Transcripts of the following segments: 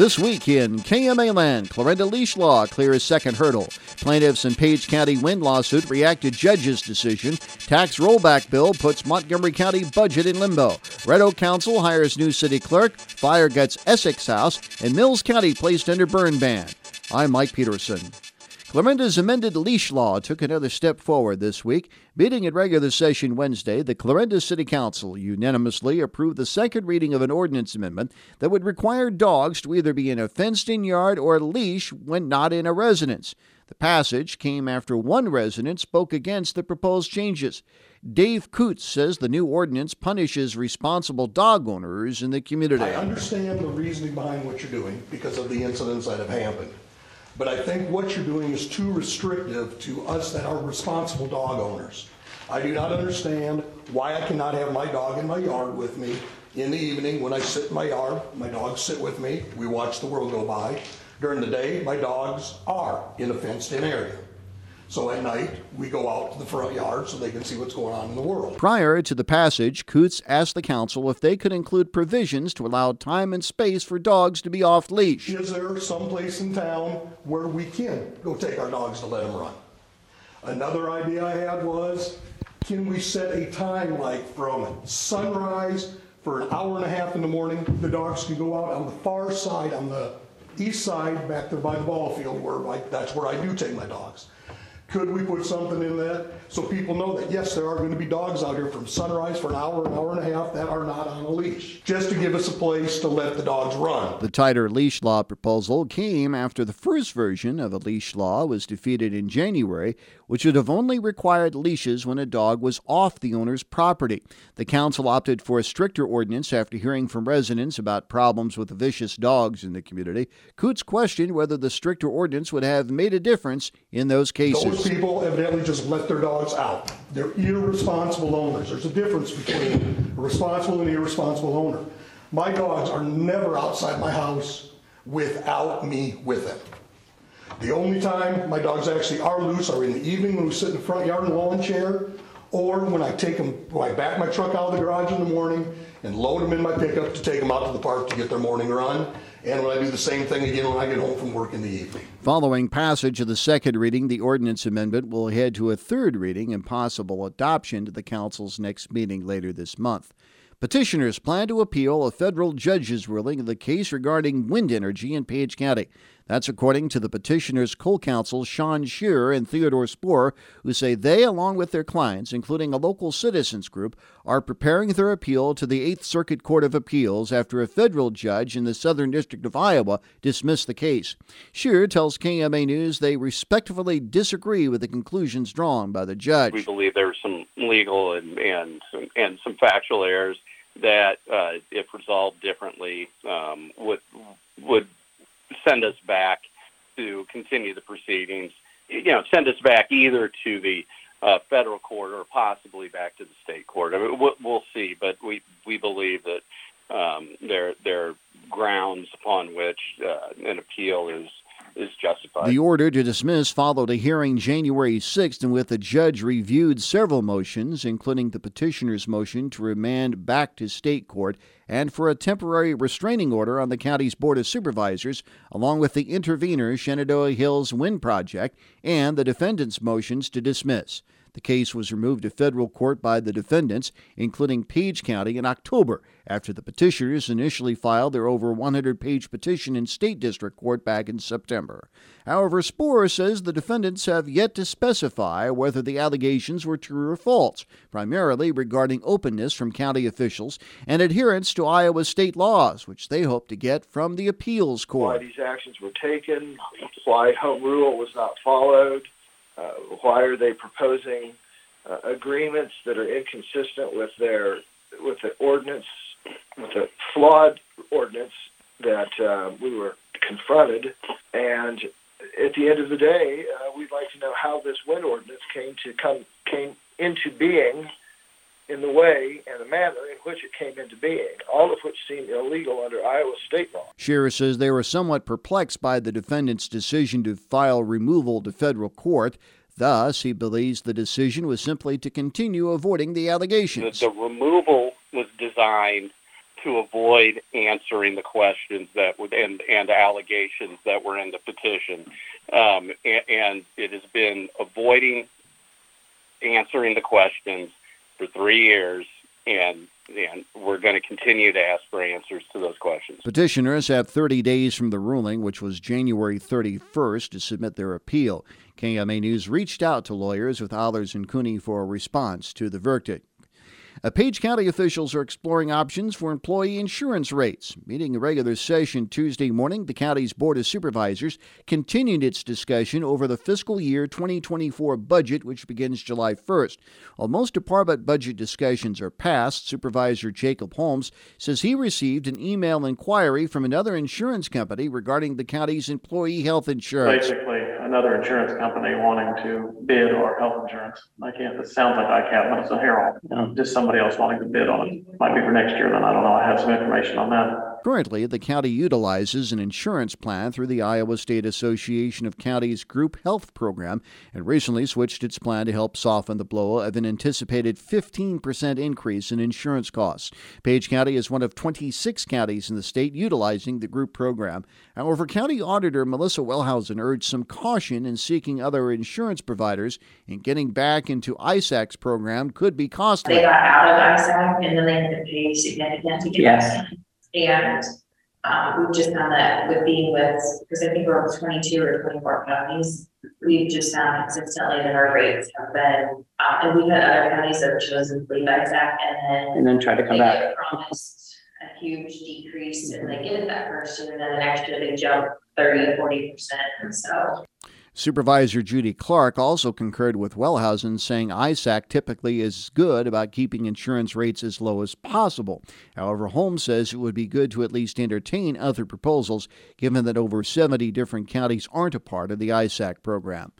This week in KMA land, Clarinda Leash Law clears second hurdle. Plaintiffs in Page County wind lawsuit react to judge's decision. Tax rollback bill puts Montgomery County budget in limbo. Red Oak Council hires new city clerk. Fire gets Essex House. And Mills County placed under burn ban. I'm Mike Peterson. Clarinda's amended leash law took another step forward this week. Meeting at regular session Wednesday, the Clarinda City Council unanimously approved the second reading of an ordinance amendment that would require dogs to either be in a fenced in yard or leash when not in a residence. The passage came after one resident spoke against the proposed changes. Dave Coots says the new ordinance punishes responsible dog owners in the community. I understand the reasoning behind what you're doing because of the incidents that have happened. But I think what you're doing is too restrictive to us that are responsible dog owners. I do not understand why I cannot have my dog in my yard with me in the evening when I sit in my yard. My dogs sit with me. We watch the world go by. During the day, my dogs are in a fenced-in area. So at night, we go out to the front yard so they can see what's going on in the world. Prior to the passage, Coots asked the council if they could include provisions to allow time and space for dogs to be off leash. Is there some place in town where we can go take our dogs to let them run? Another idea I had was, can we set a time like from sunrise for an hour and a half in the morning? The dogs can go out on the far side, on the east side, back there by the ball field, where like, that's where I do take my dogs. Could we put something in that so people know that, yes, there are going to be dogs out here from sunrise for an hour, an hour and a half that are not on a leash, just to give us a place to let the dogs run? The tighter leash law proposal came after the first version of a leash law was defeated in January, which would have only required leashes when a dog was off the owner's property. The council opted for a stricter ordinance after hearing from residents about problems with vicious dogs in the community. Coots questioned whether the stricter ordinance would have made a difference in those cases. Those people evidently just let their dogs out. They're irresponsible owners. There's a difference between a responsible and irresponsible owner. My dogs are never outside my house without me with them. The only time my dogs actually are loose are in the evening when we sit in the front yard in the lawn chair, or when I take them, when I back my truck out of the garage in the morning and load them in my pickup to take them out to the park to get their morning run, and when I do the same thing again when I get home from work in the evening. Following passage of the second reading, the ordinance amendment will head to a third reading and possible adoption to the Council's next meeting later this month. Petitioners plan to appeal a federal judge's ruling in the case regarding wind energy in Page County. That's according to the petitioners' co-counsel Sean Shearer and Theodore Spohr, who say they, along with their clients, including a local citizens group, are preparing their appeal to the Eighth Circuit Court of Appeals after a federal judge in the Southern District of Iowa dismissed the case. Shearer tells KMA News they respectfully disagree with the conclusions drawn by the judge. We believe there some legal and and and some factual errors that, uh, if resolved differently, um, would would send us back to continue the proceedings. You know, send us back either to the uh, federal court or possibly back to the state court. I mean, we'll, we'll see, but we we believe that um, there there are grounds upon which uh, an appeal is is justified. The order to dismiss followed a hearing January 6th in which the judge reviewed several motions, including the petitioner's motion to remand back to state court and for a temporary restraining order on the county's Board of Supervisors, along with the intervener Shenandoah Hills Wind Project and the defendant's motions to dismiss. The case was removed to federal court by the defendants, including Page County, in October after the petitioners initially filed their over 100 page petition in state district court back in September. However, Spohr says the defendants have yet to specify whether the allegations were true or false, primarily regarding openness from county officials and adherence to Iowa state laws, which they hope to get from the appeals court. Why these actions were taken, why home rule was not followed uh, why are they proposing uh, agreements that are inconsistent with their with the ordinance, with the flawed ordinance that uh, we were confronted? And at the end of the day, uh, we'd like to know how this wind ordinance came to come came into being in the way and the manner in which it came into being, all of which seem illegal under Iowa state law. Shearer says they were somewhat perplexed by the defendant's decision to file removal to federal court. Thus, he believes the decision was simply to continue avoiding the allegations. The, the removal was designed to avoid answering the questions that would and and allegations that were in the petition, um, and, and it has been avoiding answering the questions for three years, and and we're going to continue to ask for answers to those questions. Petitioners have 30 days from the ruling, which was January 31st, to submit their appeal. KMA News reached out to lawyers with Ahlers and Cooney for a response to the verdict. Page County officials are exploring options for employee insurance rates. Meeting a regular session Tuesday morning, the county's Board of Supervisors continued its discussion over the fiscal year 2024 budget, which begins July 1st. While most department budget discussions are past, Supervisor Jacob Holmes says he received an email inquiry from another insurance company regarding the county's employee health insurance. Basically, another insurance company wanting to bid our health insurance. I can't, it sounds like ICAP, but it's a Herald, you just somebody else wanting to bid on it. Might be for next year, then I don't know. I have some information on that. Currently, the county utilizes an insurance plan through the Iowa State Association of Counties Group Health Program and recently switched its plan to help soften the blow of an anticipated 15% increase in insurance costs. Page County is one of 26 counties in the state utilizing the group program. However, County Auditor Melissa Wellhausen urged some caution in seeking other insurance providers and getting back into ISAC's program could be costly. They got out of ISAC and then they had to pay significant to get Yes. back in. And, um, we've just found that with being with, because I think we're over twenty-two or twenty-four counties, we've just found consistently that our rates have been, uh, and we've had other counties that have chosen to leave ISAC and then And then try to come back. get promised a huge decrease and they get it that first year, and then the next year they jump 30, 40 percent, and so. Supervisor Judy Clark also concurred with Wellhausen, saying ISAC typically is good about keeping insurance rates as low as possible. However, Holmes says it would be good to at least entertain other proposals, given that over 70 different counties aren't a part of the ISAC program.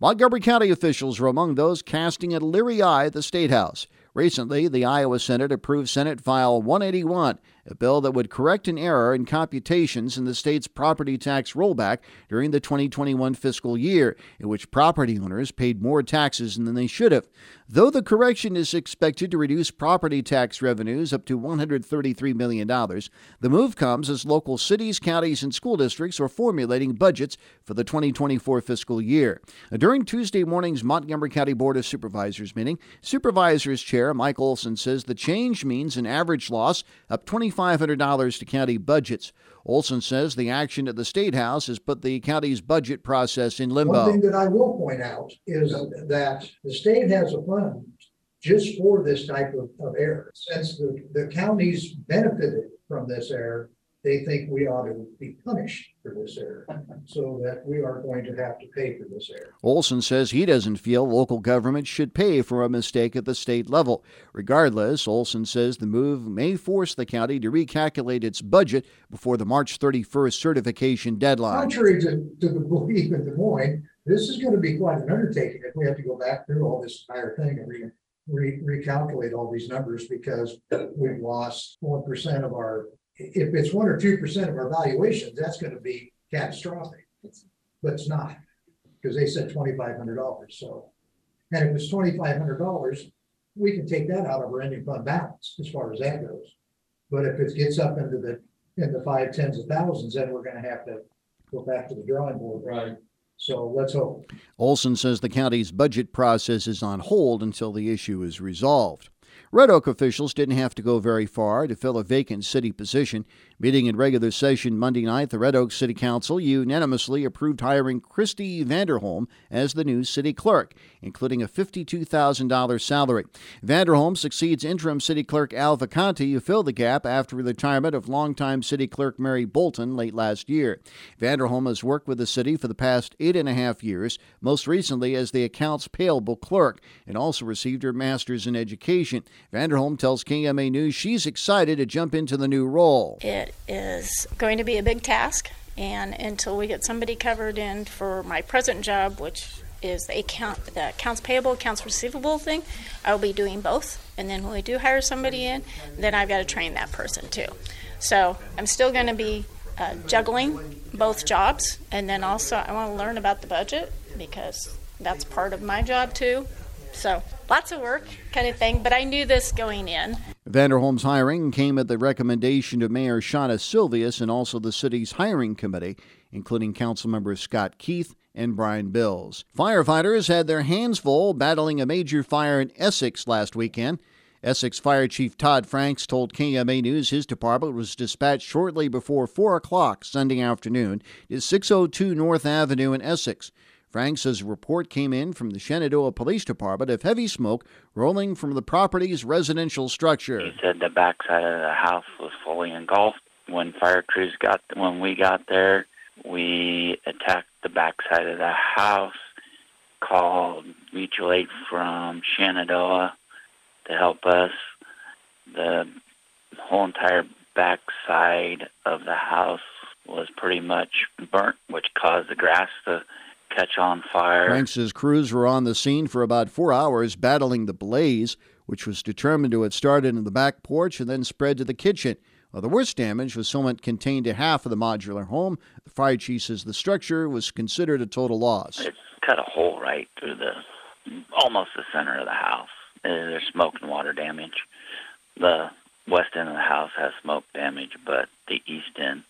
Montgomery County officials were among those casting a leery eye at the State House. Recently, the Iowa Senate approved Senate File 181, a bill that would correct an error in computations in the state's property tax rollback during the 2021 fiscal year, in which property owners paid more taxes than they should have. Though the correction is expected to reduce property tax revenues up to $133 million, the move comes as local cities, counties, and school districts are formulating budgets for the 2024 fiscal year. Uh, during Tuesday morning's Montgomery County Board of Supervisors meeting, Supervisors Chair Mike Olson says the change means an average loss of $2,500 to county budgets. Olson says the action at the State House has put the county's budget process in limbo. One thing that I will point out is that the state has a fund just for this type of, of error. Since the, the counties benefited from this error, they think we ought to be punished for this error. So that we are going to have to pay for this error. Olson says he doesn't feel local government should pay for a mistake at the state level. Regardless, Olson says the move may force the county to recalculate its budget before the March 31st certification deadline. Contrary to, to the belief in Des Moines, this is gonna be quite an undertaking if we have to go back through all this entire thing and re, re, recalculate all these numbers because we've lost one percent of our, if it's one or two percent of our valuations, that's gonna be catastrophic. But it's not, because they said twenty-five hundred dollars, so. And if it's twenty-five hundred dollars, we can take that out of our ending fund balance as far as that goes. But if it gets up into the, in the five tens of thousands, then we're gonna have to go back to the drawing board. Right. So let's hope. Olson says the county's budget process is on hold until the issue is resolved. Red Oak officials didn't have to go very far to fill a vacant city position. Meeting in regular session Monday night, the Red Oak City Council unanimously approved hiring Christy Vanderholm as the new city clerk, including a $52,000 salary. Vanderholm succeeds interim city clerk Al Vacanti, who filled the gap after the retirement of longtime city clerk Mary Bolton late last year. Vanderholm has worked with the city for the past eight and a half years, most recently as the accounts payable clerk, and also received her master's in education. Vanderholm tells KMA News she's excited to jump into the new role. It is going to be a big task, and until we get somebody covered in for my present job, which is the account, the accounts payable, accounts receivable thing, I'll be doing both. And then when we do hire somebody in, then I've got to train that person too. So I'm still going to be uh, juggling both jobs, and then also I want to learn about the budget because that's part of my job too. So lots of work, kind of thing. But I knew this going in. Vanderholm's hiring came at the recommendation of Mayor Shauna Silvius and also the city's hiring committee, including council members Scott Keith and Brian Bills. Firefighters had their hands full battling a major fire in Essex last weekend. Essex Fire Chief Todd Franks told KMA News his department was dispatched shortly before 4 o'clock Sunday afternoon to 602 North Avenue in Essex. Franks says a report came in from the Shenandoah Police Department of heavy smoke rolling from the property's residential structure. He said the backside of the house was fully engulfed. When fire crews got when we got there, we attacked the backside of the house, called mutual aid from Shenandoah to help us. The whole entire backside of the house was pretty much burnt, which caused the grass to catch on fire. Franks' crews were on the scene for about four hours battling the blaze, which was determined to have started in the back porch and then spread to the kitchen. Well, the worst damage was somewhat contained to half of the modular home. The fire chief says the structure was considered a total loss. It cut a hole right through the almost the center of the house. Uh, there's smoke and water damage. The west end of the house has smoke damage, but the east end,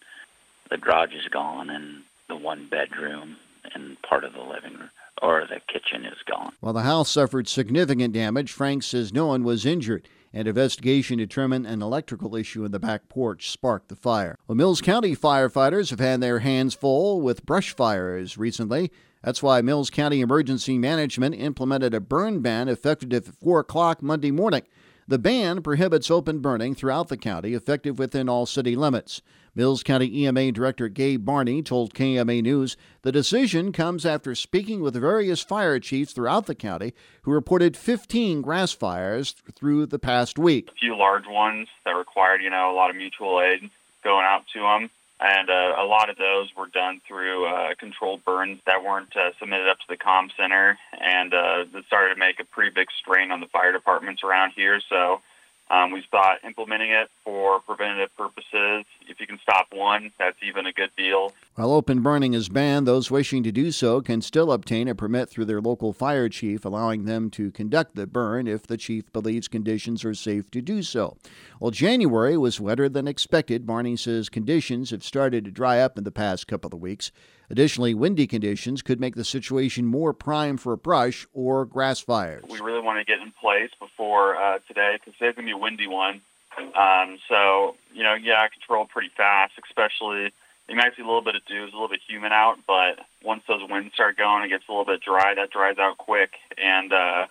the garage is gone, and the one bedroom and part of the living room or the kitchen is gone. While the house suffered significant damage, Frank says no one was injured. An investigation determined an electrical issue in the back porch sparked the fire. Well, Mills County firefighters have had their hands full with brush fires recently. That's why Mills County Emergency Management implemented a burn ban effective at 4 o'clock Monday morning. The ban prohibits open burning throughout the county, effective within all city limits. Mills County EMA Director Gabe Barney told KMA News the decision comes after speaking with various fire chiefs throughout the county who reported 15 grass fires through the past week. A few large ones that required, you know, a lot of mutual aid going out to them and uh, a lot of those were done through uh, controlled burns that weren't uh, submitted up to the comm center, and uh, it started to make a pretty big strain on the fire departments around here. So um, we thought implementing it for preventative purposes, if you can stop one, that's even a good deal. While open burning is banned, those wishing to do so can still obtain a permit through their local fire chief, allowing them to conduct the burn if the chief believes conditions are safe to do so. Well, January was wetter than expected. Barney says conditions have started to dry up in the past couple of weeks. Additionally, windy conditions could make the situation more prime for brush or grass fires. We really want to get in place before uh, today because today's going to be a windy one. Um, so, you know, yeah, I control pretty fast, especially you might see a little bit of dew, a little bit humid out, but once those winds start going, it gets a little bit dry. That dries out quick, and uh,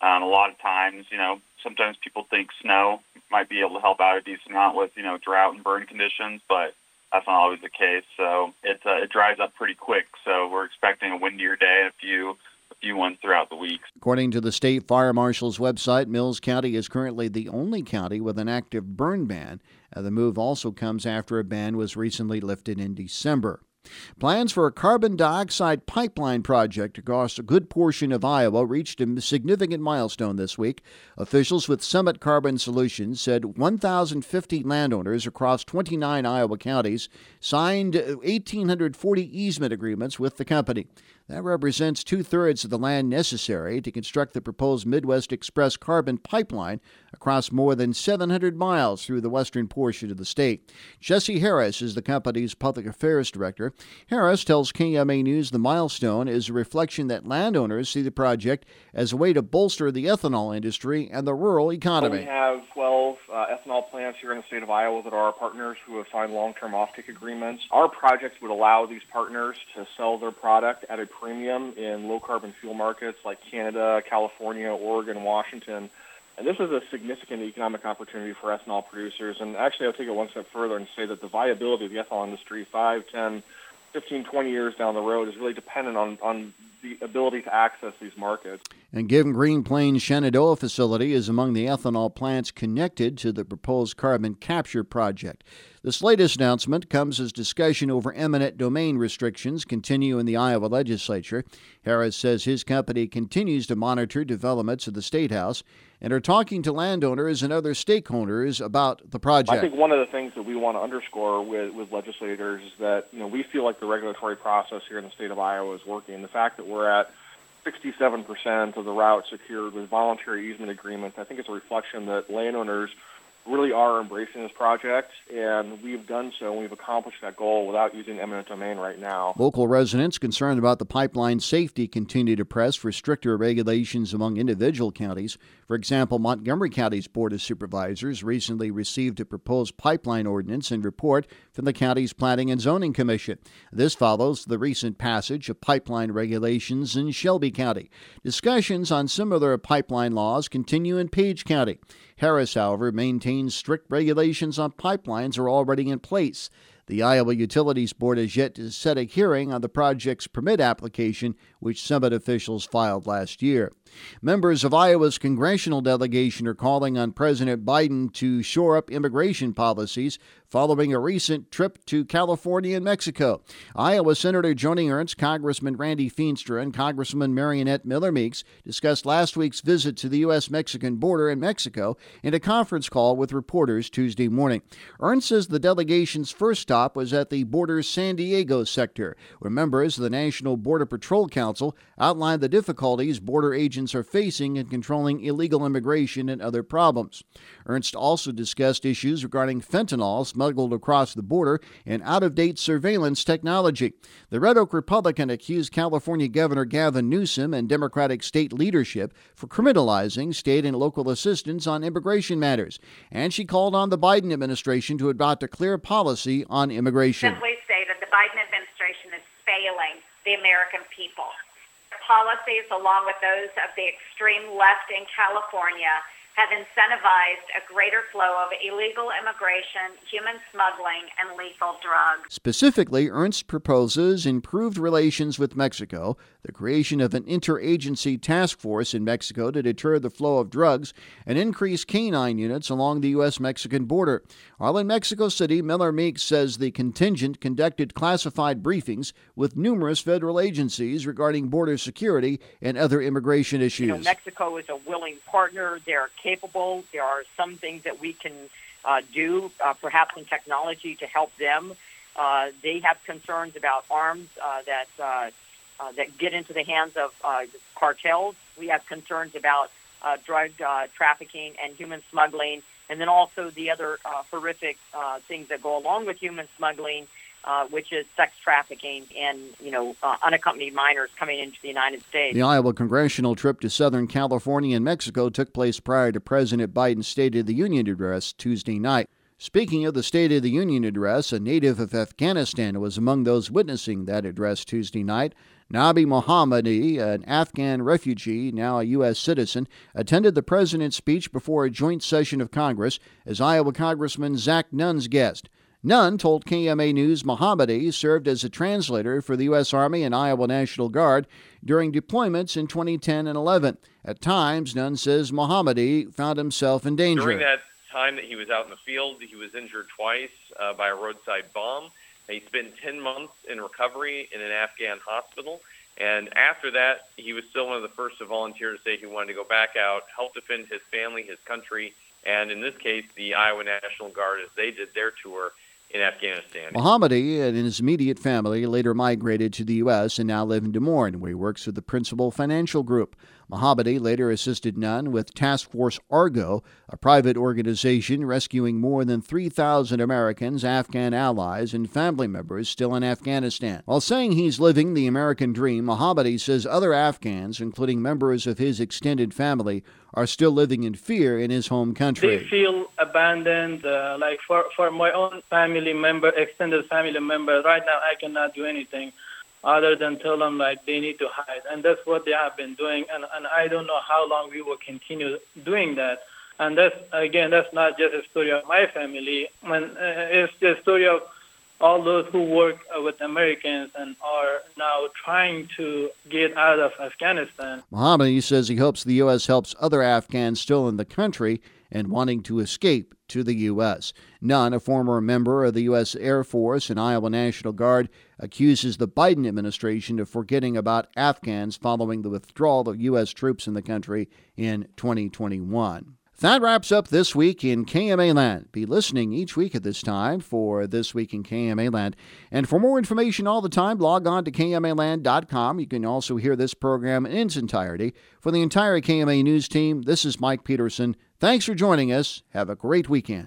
um, a lot of times, you know, sometimes people think snow might be able to help out a decent amount with, you know, drought and burn conditions, but that's not always the case. So it uh, it dries up pretty quick. So we're expecting a windier day, a few few ones throughout the week. According to the state fire marshal's website, Mills County is currently the only county with an active burn ban. Uh, the move also comes after a ban was recently lifted in December. Plans for a carbon dioxide pipeline project across a good portion of Iowa reached a significant milestone this week. Officials with Summit Carbon Solutions said 1,050 landowners across 29 Iowa counties signed 1,840 easement agreements with the company. That represents two thirds of the land necessary to construct the proposed Midwest Express carbon pipeline across more than 700 miles through the western portion of the state. Jesse Harris is the company's public affairs director. Harris tells KMA News the milestone is a reflection that landowners see the project as a way to bolster the ethanol industry and the rural economy. We have 12 uh, ethanol plants here in the state of Iowa that are our partners who have signed long-term offtake agreements. Our projects would allow these partners to sell their product at a premium in low carbon fuel markets like Canada, California, Oregon, Washington. And this is a significant economic opportunity for ethanol producers. And actually, I'll take it one step further and say that the viability of the ethanol industry 5, 10, 15, 20 years down the road is really dependent on, on the ability to access these markets. And given Green Plains Shenandoah facility is among the ethanol plants connected to the proposed carbon capture project. This latest announcement comes as discussion over eminent domain restrictions continue in the Iowa legislature. Harris says his company continues to monitor developments at the State House and are talking to landowners and other stakeholders about the project. I think one of the things that we want to underscore with, with legislators is that you know we feel like the regulatory process here in the state of Iowa is working. The fact that we're at 67% of the route secured with voluntary easement agreements, I think it's a reflection that landowners really are embracing this project, and we've done so, and we've accomplished that goal without using eminent domain right now. Local residents concerned about the pipeline safety continue to press for stricter regulations among individual counties. For example, Montgomery County's Board of Supervisors recently received a proposed pipeline ordinance and report from the county's Planning and Zoning Commission. This follows the recent passage of pipeline regulations in Shelby County. Discussions on similar pipeline laws continue in Page County. Harris, however, maintains strict regulations on pipelines are already in place. The Iowa Utilities Board has yet to set a hearing on the project's permit application, which Summit officials filed last year. Members of Iowa's congressional delegation are calling on President Biden to shore up immigration policies following a recent trip to California and Mexico. Iowa Senator Joni Ernst, Congressman Randy Feenstra, and Congressman Mariannette Miller Meeks discussed last week's visit to the U.S. Mexican border in Mexico in a conference call with reporters Tuesday morning. Ernst says the delegation's first stop was at the border's San Diego sector, where members of the National Border Patrol Council outlined the difficulties border agents are facing in controlling illegal immigration and other problems. Ernst also discussed issues regarding fentanyl smuggled across the border and out of date surveillance technology. The Red Oak Republican accused California Governor Gavin Newsom and Democratic state leadership for criminalizing state and local assistance on immigration matters. And she called on the Biden administration to adopt a clear policy on immigration. Simply that the Biden administration is failing the American people. Policies, along with those of the extreme left in California, have incentivized a greater flow of illegal immigration, human smuggling, and lethal drugs. Specifically, Ernst proposes improved relations with Mexico, the creation of an interagency task force in Mexico to deter the flow of drugs, and increase canine units along the U.S. Mexican border. While in Mexico City, Miller Meeks says the contingent conducted classified briefings with numerous federal agencies regarding border security and other immigration issues. You know, Mexico is a willing partner. They're capable. There are some things that we can uh, do, uh, perhaps in technology, to help them. Uh, they have concerns about arms uh, that uh, uh, that get into the hands of cartels. We have concerns about drug trafficking and human smuggling, and then also the other horrific things that go along with human smuggling uh, which is sex trafficking and you know uh, unaccompanied minors coming into the United States. The Iowa congressional trip to Southern California and Mexico took place prior to President Biden's State of the Union address Tuesday night. Speaking of the State of the Union address, a native of Afghanistan was among those witnessing that address Tuesday night. Nabi Mohammadi, an Afghan refugee, now a U.S. citizen, attended the president's speech before a joint session of Congress as Iowa Congressman Zach Nunn's guest. Nunn told KMA News Mohammadi served as a translator for the U.S. Army and Iowa National Guard during deployments in 2010 and 11. At times, Nunn says Mohammadi found himself in danger. During that time that he was out in the field, he was injured twice uh, by a roadside bomb. He spent 10 months in recovery in an Afghan hospital. And after that, he was still one of the first to volunteer to say he wanted to go back out, help defend his family, his country, and in this case, the Iowa National Guard as they did their tour in Afghanistan. Mohammadi and his immediate family later migrated to the U.S. and now live in Des Moines, where he works with the Principal Financial Group. Mohammadi later assisted Nunn with Task Force Argo, a private organization rescuing more than 3,000 Americans, Afghan allies, and family members still in Afghanistan. While saying he's living the American dream, Mohammadi says other Afghans, including members of his extended family, are still living in fear in his home country. They feel abandoned. Uh, like for, for my own family member, extended family member, right now I cannot do anything other than tell them like they need to hide. And that's what they have been doing. And, and I don't know how long we will continue doing that. And that's, again, that's not just a story of my family. And uh, it's the story of all those who work with Americans and are now trying to get out of Afghanistan. Mohammadi says he hopes the U.S. helps other Afghans still in the country and wanting to escape to the U.S. Nunn, a former member of the U.S. Air Force and Iowa National Guard, accuses the Biden administration of forgetting about Afghans following the withdrawal of U.S. troops in the country in 2021. That wraps up this week in KMA Land. Be listening each week at this time for This Week in KMA Land. And for more information all the time, log on to KMAland.com. You can also hear this program in its entirety. For the entire KMA News team, this is Mike Peterson. Thanks for joining us. Have a great weekend.